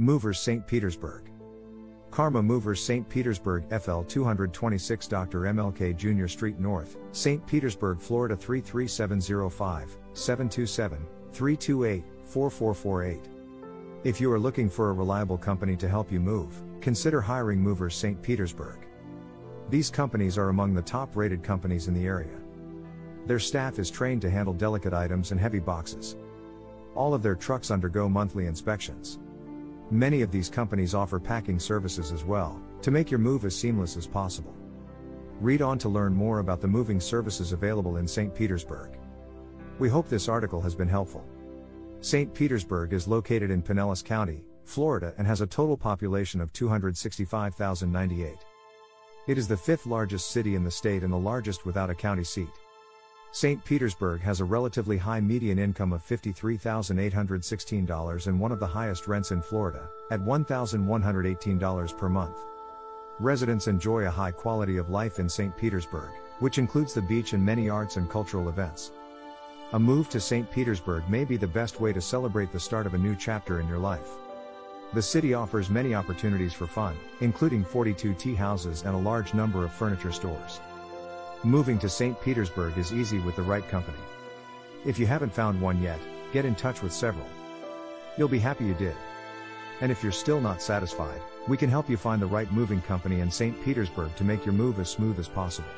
Movers St. Petersburg. Karma Movers St. Petersburg FL 226 Dr. MLK Jr. Street North, St. Petersburg, Florida 33705 727 328 4448. If you are looking for a reliable company to help you move, consider hiring Movers St. Petersburg. These companies are among the top rated companies in the area. Their staff is trained to handle delicate items and heavy boxes. All of their trucks undergo monthly inspections. Many of these companies offer packing services as well, to make your move as seamless as possible. Read on to learn more about the moving services available in St. Petersburg. We hope this article has been helpful. St. Petersburg is located in Pinellas County, Florida and has a total population of 265,098. It is the fifth largest city in the state and the largest without a county seat. St. Petersburg has a relatively high median income of $53,816 and one of the highest rents in Florida, at $1,118 per month. Residents enjoy a high quality of life in St. Petersburg, which includes the beach and many arts and cultural events. A move to St. Petersburg may be the best way to celebrate the start of a new chapter in your life. The city offers many opportunities for fun, including 42 tea houses and a large number of furniture stores. Moving to St. Petersburg is easy with the right company. If you haven't found one yet, get in touch with several. You'll be happy you did. And if you're still not satisfied, we can help you find the right moving company in St. Petersburg to make your move as smooth as possible.